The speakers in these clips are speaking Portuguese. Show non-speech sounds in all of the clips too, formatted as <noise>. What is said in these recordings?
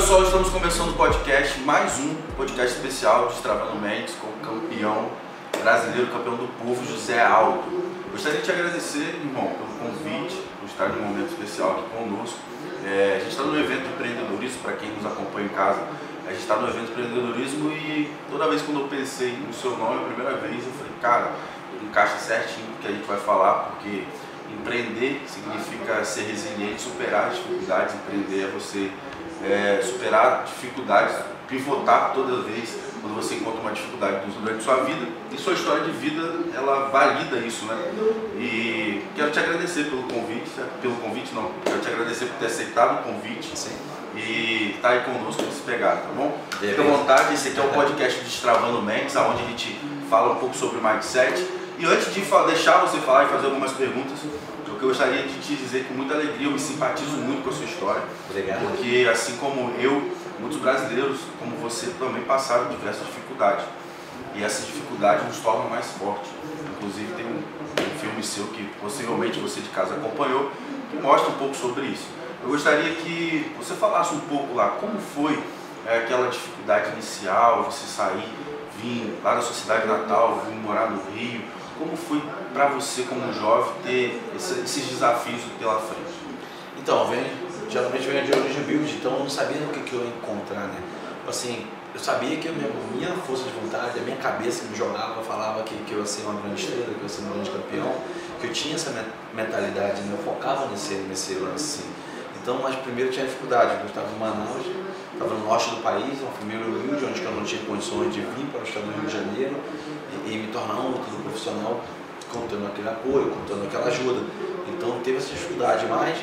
pessoal, estamos começando o podcast, mais um podcast especial de Destravando Mentes com o campeão brasileiro, campeão do povo, José Aldo. Gostaria de te agradecer, irmão, pelo convite, por estar num momento especial aqui conosco. É, a gente está no evento de empreendedorismo, para quem nos acompanha em casa, a gente está no evento de empreendedorismo e toda vez quando eu pensei no seu nome, a primeira vez, eu falei, cara, encaixa certinho o que a gente vai falar, porque empreender significa ser resiliente, superar as dificuldades, empreender é você é, superar dificuldades, pivotar toda vez quando você encontra uma dificuldade durante sua vida. E sua história de vida, ela valida isso, né? E quero te agradecer pelo convite, pelo convite não, quero te agradecer por ter aceitado o convite. Sim. E tá aí conosco nesse pegado, tá bom? Fique à vontade, esse aqui é o podcast Destravando Mentes, onde a gente fala um pouco sobre mindset. E antes de deixar você falar e fazer algumas perguntas, eu gostaria de te dizer com muita alegria, eu me simpatizo muito com a sua história. Obrigado. Porque assim como eu, muitos brasileiros, como você, também passaram diversas dificuldades. E essas dificuldades nos tornam mais fortes. Inclusive tem um, um filme seu que possivelmente você de casa acompanhou, que mostra um pouco sobre isso. Eu gostaria que você falasse um pouco lá, como foi é, aquela dificuldade inicial, você sair, vir lá da sua cidade natal, vir morar no Rio, como foi para você, como jovem, ter esses desafios pela frente? Então, vem, geralmente vem de origem humilde, então eu não sabia o que, que eu ia encontrar, né? Assim, eu sabia que a minha, minha força de vontade, a minha cabeça me jogava, falava que, que eu ia ser uma grande estrela, que eu ia ser um grande campeão, que eu tinha essa mentalidade, né? eu focava nesse, nesse lance. Assim. Então, mas primeiro tinha dificuldade, eu estava em Manaus, estava no norte do país, uma família humilde, onde eu não tinha condições de vir para o estado do Rio de Janeiro e, e me tornar um outro profissional, contando aquele apoio, contando aquela ajuda. Então teve essa dificuldade, mas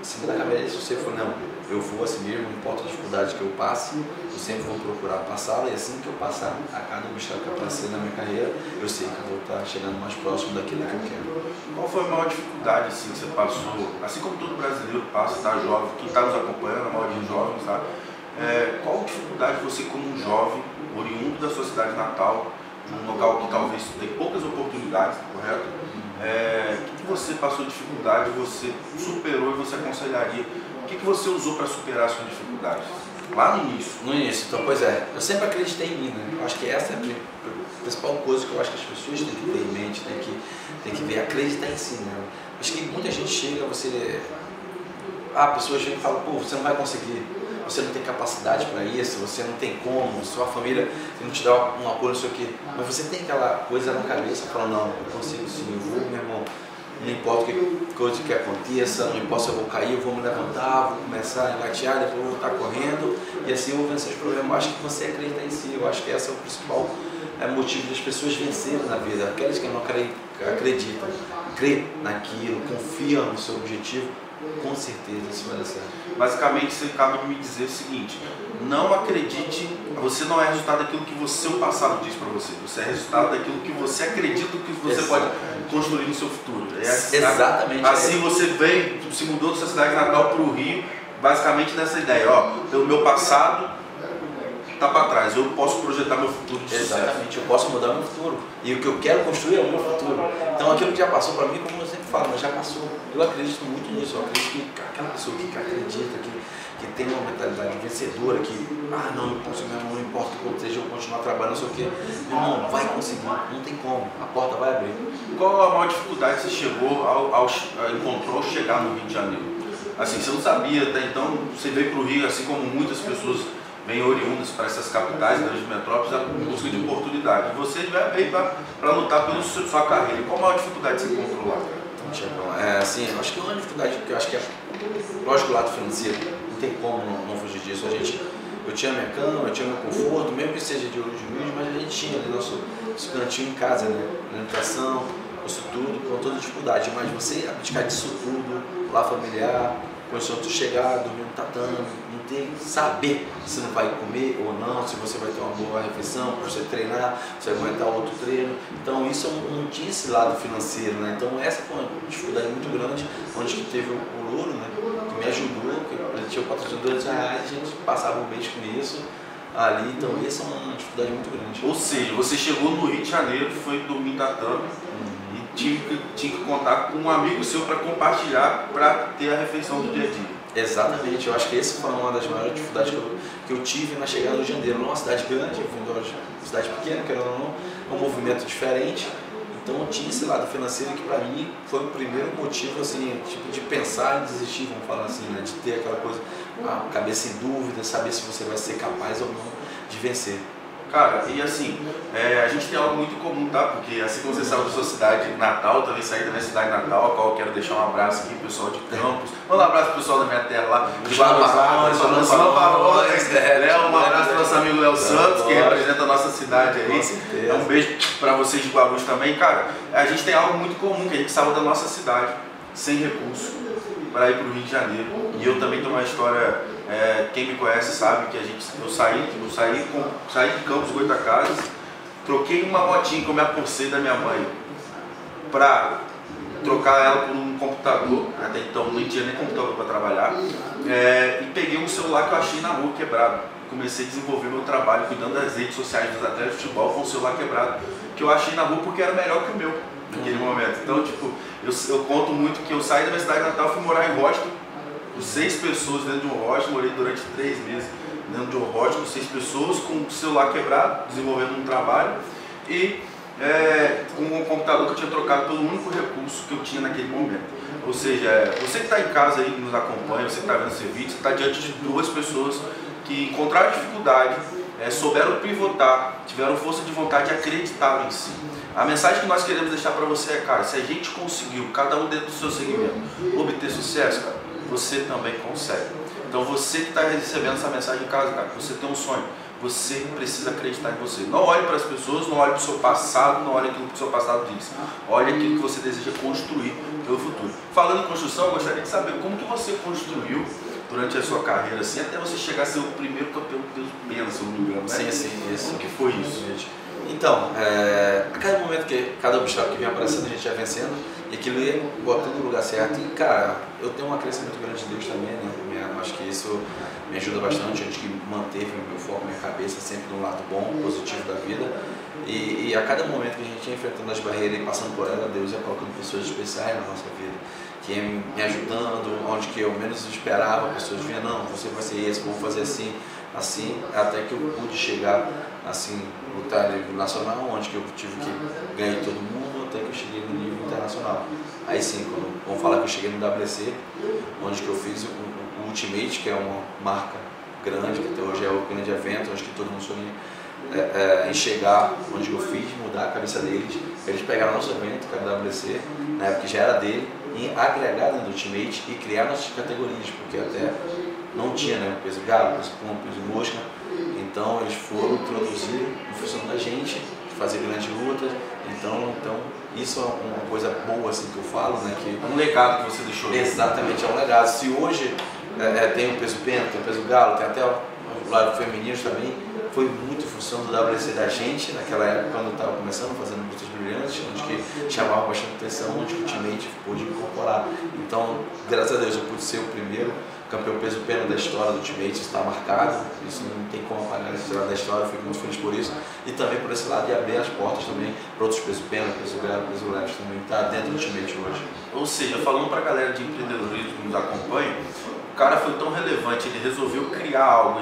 assim da cabeça você falou, não, eu vou assim mesmo, não importa a dificuldade que eu passe, eu sempre vou procurar passá-la e assim que eu passar a cada obstáculo que aparecer na minha carreira, eu sei que eu vou estar chegando mais próximo daquilo que eu quero. Qual foi a maior dificuldade assim, que você passou, assim como todo brasileiro passa, tá jovem, quem está nos acompanhando, a maioria jovens, tá? É, qual dificuldade você como um jovem, oriundo da sua cidade natal, num local que talvez tem poucas oportunidades, correto? É, o que, você passou dificuldade, você superou e você aconselharia? O que, que você usou para superar as suas dificuldades? Lá no início. No início, então, pois é. Eu sempre acreditei em mim, né? Eu acho que essa é a principal coisa que eu acho que as pessoas têm que ter em mente, têm que, têm que ver, acreditar em si, né? Acho que muita gente chega, você. Ah, pessoas chegam e falam, pô, você não vai conseguir você não tem capacidade para isso, você não tem como, sua família não te dá um apoio, não sei o quê. Mas você tem aquela coisa na cabeça, falando, não, eu consigo sim, eu vou, meu irmão. Não importa que coisa que aconteça, não importa se eu vou cair, eu vou me levantar, vou começar a engatear, depois eu vou estar correndo e assim eu vou vencer os problemas. Eu acho que você acredita em si, eu acho que esse é o principal é, motivo das pessoas vencerem na vida. Aqueles que não acreditam, crê naquilo, confiam no seu objetivo, com certeza isso vai dar certo. Basicamente, você acaba de me dizer o seguinte: não acredite, você não é resultado daquilo que o seu passado diz para você, você é resultado daquilo que você acredita que você Exato. pode construir no seu futuro. É, Exatamente. Assim você veio, se mudou da sua cidade natal para o Rio, basicamente nessa ideia: ó, pelo meu passado está para trás, eu posso projetar meu futuro de Exatamente, sucesso. eu posso mudar meu futuro. E o que eu quero construir é o meu futuro. Então aquilo que já passou para mim, como eu sempre falo, mas já passou. Eu acredito muito nisso, eu acredito que aquela pessoa que acredita, que, que tem uma mentalidade vencedora, que, ah não, eu consigo mesmo, não importa o que aconteça, eu continuar trabalhando, não sei o quê. Irmão, vai conseguir, não tem como, a porta vai abrir. Qual a maior dificuldade que você chegou ao, ao, encontrou ao chegar no Rio de Janeiro? Assim, você não sabia até então, você veio para o Rio, assim como muitas pessoas vêm oriundas para essas capitais, grandes metrópoles, em busca de oportunidade. Você veio para lutar pela sua carreira. Qual a maior dificuldade você encontrou lá? É, assim, acho que uma dificuldade que eu acho que é, lógico, o lado financeiro, não tem como não, não fugir disso. A gente, eu tinha minha cama, eu tinha meu conforto, mesmo que seja de origem humilde, mas a gente tinha ali nosso, nosso cantinho em casa, né? Alimentação, isso tudo, com toda dificuldade. Mas você abdicar disso tudo, lá familiar, com os outros chegar, dormir no tatame, não ter, saber se não vai comer ou não, se você vai ter uma boa refeição, para você treinar, se vai aguentar outro treino. Então isso não, não tinha esse lado financeiro, né? Então essa foi uma dificuldade muito grande, onde teve o Louro, né? Que me ajudou, que ele tinha 400 reais, a gente passava um mês com isso ali, então essa é uma dificuldade muito grande. Ou seja, você chegou no Rio de Janeiro, foi dormir em tatame, tinha que, tinha que contar com um amigo seu para compartilhar, para ter a refeição do dia a dia. Exatamente, eu acho que essa foi uma das maiores dificuldades que eu, que eu tive na chegada do Janeiro. Numa cidade grande, de uma cidade pequena, que era um movimento diferente, então tinha esse lado financeiro que para mim foi o primeiro motivo assim, tipo, de pensar em desistir, vamos falar assim, né? de ter aquela coisa, a cabeça em dúvida, saber se você vai ser capaz ou não de vencer. Cara, e assim, é, a gente tem algo muito comum, tá? Porque assim como você saiu da sua cidade natal, também saí da minha cidade natal, a qual eu quero deixar um abraço aqui, pessoal de Campos. Manda um abraço pro pessoal da minha terra lá, de Barbarões, né? Um abraço pro nosso amigo Léo Santos, que representa a nossa cidade aí. Um beijo pra vocês de Guarulhos também. Cara, a gente tem algo muito comum, que a gente saiu da nossa cidade, sem recurso, para ir pro Rio de Janeiro. E eu também tenho uma história é, quem me conhece sabe que a gente, eu saí, eu saí, com, saí de Campos Goitacazes, troquei uma motinha que eu me apocei da minha mãe para trocar ela por um computador, até então não tinha nem computador para trabalhar, é, e peguei um celular que eu achei na rua quebrado. Comecei a desenvolver meu trabalho cuidando das redes sociais dos atletas de futebol com o celular quebrado, que eu achei na rua porque era melhor que o meu naquele momento. Então, tipo, eu, eu conto muito que eu saí da minha cidade natal, fui morar em com seis pessoas dentro de um rocha, morei durante três meses dentro de um com seis pessoas, com o celular quebrado, desenvolvendo um trabalho e é, com um computador que eu tinha trocado pelo único recurso que eu tinha naquele momento. Ou seja, é, você que está em casa aí, que nos acompanha, você que está vendo esse vídeo, você está diante de duas pessoas que encontraram dificuldade, é, souberam pivotar, tiveram força de vontade e acreditaram em si. A mensagem que nós queremos deixar para você é, cara, se a gente conseguiu, cada um dentro do seu segmento, obter sucesso, cara, você também consegue. Então você que está recebendo essa mensagem em casa, cara, você tem um sonho, você precisa acreditar em você. Não olhe para as pessoas, não olhe para o seu passado, não olhe aquilo que o seu passado disse. Olhe aquilo que você deseja construir pelo futuro. Falando em construção, eu gostaria de saber como que você construiu durante a sua carreira, assim, até você chegar a ser o primeiro campeão do Deus Pena, se não me engano, né? Sim, sim, isso. Como que foi isso, gente? Então, é, a cada momento que, cada obstáculo que vem aparecendo, a gente vai vencendo e aquilo ia botando no lugar certo. E, cara, eu tenho uma crença muito grande de Deus também, né? Minha, acho que isso me ajuda bastante, gente que manteve o meu foco, minha cabeça sempre no lado bom, positivo da vida. E, e, a cada momento que a gente ia enfrentando as barreiras e passando por ela, Deus ia colocando pessoas especiais na nossa vida, que ia me ajudando, onde que eu menos esperava, pessoas vinham, não, você vai ser esse, vou fazer assim, assim, até que eu pude chegar assim, lutar nível nacional, onde que eu tive que ganhar todo mundo, até que eu cheguei no internacional. Aí sim, quando, vamos falar que eu cheguei no WC, onde que eu fiz o, o Ultimate, que é uma marca grande, que até hoje é o grande evento, onde que todo mundo sonha é, é, em chegar, onde eu fiz, mudar a cabeça deles, eles pegaram nosso evento, que era o WC, na época que já era dele, e agregar dentro do Ultimate e criar nossas categorias, porque até não tinha né, peso galo, peso pão, peso mosca, então eles foram introduzir em função da gente, fazer grandes lutas. Então, então isso é uma coisa boa assim que eu falo, né? Que, é um legado que você deixou. Exatamente, é um legado. Se hoje é, é, tem o peso pena, tem o peso galo, tem até o, lado feminino também, foi muito função do WC da gente, naquela época, quando eu estava começando, fazendo lutas brilhantes, onde que chamava bastante atenção, onde o ultimamente pôde incorporar. Então, graças a Deus, eu pude ser o primeiro campeão peso pena da história do Ultimate, está marcado, isso não tem como apagar esse lado da história, eu fico muito feliz por isso. E também por esse lado de abrir as portas também para outros peso pena, peso grave, peso leve também, está dentro do Ultimate hoje. Ou seja, falando para a galera de empreendedorismo que nos acompanha, o cara foi tão relevante, ele resolveu criar algo,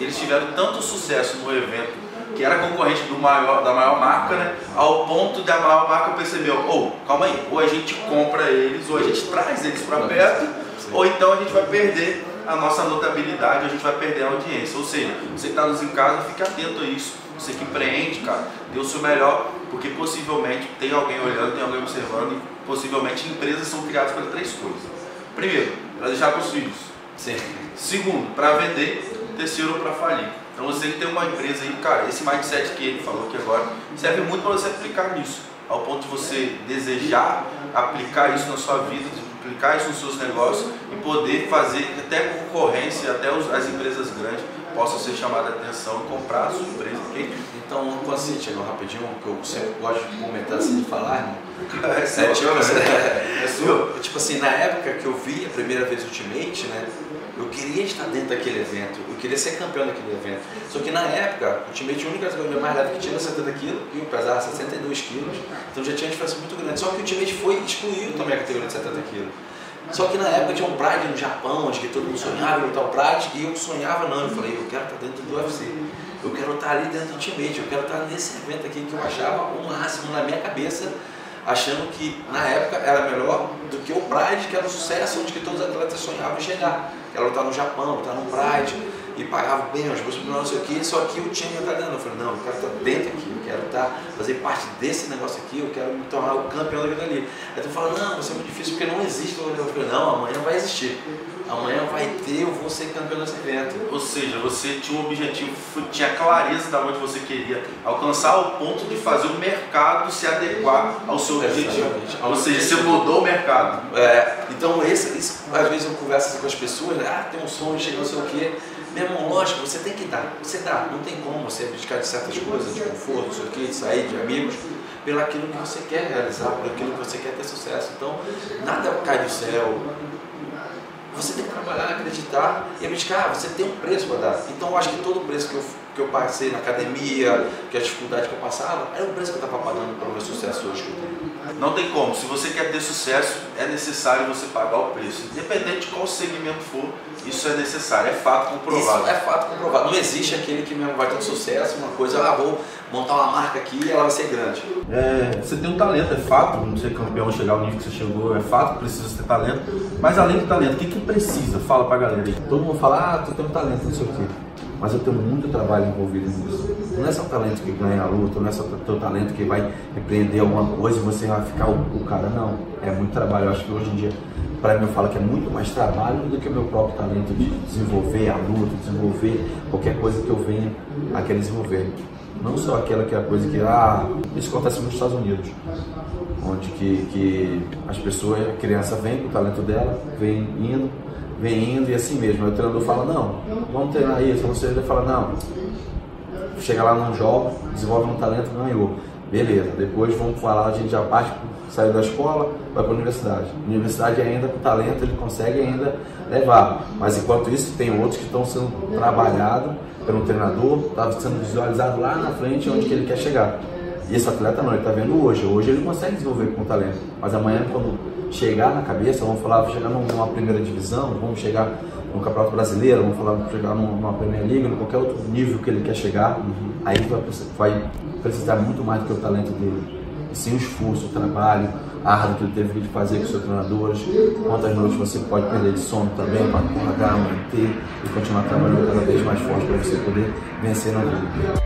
eles tiveram tanto sucesso no evento que era concorrente do maior, da maior marca, né? Ao ponto da maior marca percebeu, ou oh, calma aí, ou a gente compra eles, ou a gente traz eles para perto ou então a gente vai perder a nossa notabilidade, a gente vai perder a audiência. Ou seja, você que está nos em casa, fique atento a isso. Você que empreende, cara, dê o seu melhor, porque possivelmente tem alguém olhando, tem alguém observando e possivelmente empresas são criadas para três coisas. Primeiro, para deixar para os filhos. Sim. Segundo, para vender. Terceiro, para falir. Então você que tem uma empresa aí, cara, esse mindset que ele falou aqui agora serve muito para você aplicar nisso. Ao ponto de você desejar aplicar isso na sua vida, aplicar isso nos seus negócios e poder fazer até concorrência, até as empresas grandes possam ser chamadas a atenção e comprar a sua empresa. Okay? Então, quando você chegou rapidinho, que eu sempre gosto de comentar assim, de falar, irmão. <laughs> É, é, tipo, assim, <laughs> é. Tipo assim, na época que eu vi a primeira vez Ultimate, né? Eu queria estar dentro daquele evento, eu queria ser campeão daquele evento. Só que na época, o Ultimate, a única categoria mais leve que tinha era 70 quilos e eu pesava 62 quilos, então já tinha uma diferença muito grande. Só que o Ultimate foi excluiu também a categoria de 70 quilos. Só que na época tinha um Pride no Japão, onde que todo mundo sonhava em lutar o Pride, e eu sonhava não, eu falei, eu quero estar dentro do UFC, eu quero estar ali dentro do Ultimate, eu quero estar nesse evento aqui que eu achava o máximo na minha cabeça, achando que na época era melhor do que o Pride, que era um sucesso, onde que todos os atletas sonhavam em chegar. Era lutar no Japão, lutar no Pride, e pagava bem as bolsas não sei o que, só que eu tinha me dentro. Eu falei, não, eu quero estar dentro aqui, eu quero estar, fazer parte desse negócio aqui, eu quero me tornar o campeão daquilo ali. Aí tu fala, não, vai ser muito difícil porque não existe. Eu falei, não, amanhã vai existir. Amanhã vai ter, eu vou ser campeão desse evento. Ou seja, você tinha um objetivo, tinha clareza de onde você queria alcançar o ponto de fazer o mercado se adequar ao seu objetivo. Ou seja, você mudou o mercado. É, então, esse, esse, às vezes eu converso com as pessoas, né, ah, tem um sonho, chega não sei o quê. Meu irmão, lógico, você tem que dar. Você dá, não tem como você abdicar de certas coisas, de conforto, não sei o quê, de sair, de amigos, pelo aquilo que você quer realizar, pelo aquilo que você quer ter sucesso. Então, nada cai do céu, você tem que trabalhar, acreditar e abdicar. Você tem um preço para dar. Então eu acho que todo o preço que eu, que eu passei na academia, que a dificuldade que eu passava, era o preço que eu estava pagando para o meu sucesso hoje que eu tenho. Não tem como. Se você quer ter sucesso, é necessário você pagar o preço. Independente de qual segmento for, isso é necessário. É fato comprovado. Isso é fato comprovado. Não existe aquele que mesmo vai ter sucesso, uma coisa, ah, vou montar uma marca aqui e ela vai ser grande. É, você tem um talento, é fato, não ser campeão, chegar ao nível que você chegou, é fato, precisa ter talento. Mas além do talento, o que, que precisa? Fala pra galera aí. Todo mundo fala, ah, tu tem um talento, não sei o quê mas eu tenho muito trabalho envolvido nisso. Não é só o talento que ganha a luta, não é só o teu talento que vai empreender alguma coisa e você vai ficar o, o cara, não. É muito trabalho. Eu acho que hoje em dia, para mim, eu falo que é muito mais trabalho do que o meu próprio talento de desenvolver a luta, desenvolver qualquer coisa que eu venha a querer desenvolver. Não só aquela que é a coisa que, ah, isso acontece nos Estados Unidos, onde que, que as pessoas, a criança vem com o talento dela, vem indo, vem indo e assim mesmo. Aí o treinador fala, não, vamos treinar isso. Você fala, não, chega lá, não joga, desenvolve um talento, ganhou. Beleza, depois vamos falar, a gente já parte, sai da escola, vai para a universidade. Universidade ainda com talento ele consegue ainda levar. Mas enquanto isso tem outros que estão sendo trabalhados pelo treinador, está sendo visualizado lá na frente onde que ele quer chegar. E esse atleta não, ele está vendo hoje. Hoje ele consegue desenvolver com talento. Mas amanhã quando chegar na cabeça, vamos falar, vamos chegar numa primeira divisão, vamos chegar no Campeonato Brasileiro, vamos falar, vamos chegar numa Premier League, em qualquer outro nível que ele quer chegar, uhum. aí vai, vai precisar muito mais do que o talento dele. E sim o esforço, o trabalho árduo que ele teve que fazer com os seus treinadores, quantas noites você pode perder de sono também para acordar, manter e continuar trabalhando cada vez mais forte para você poder vencer na vida.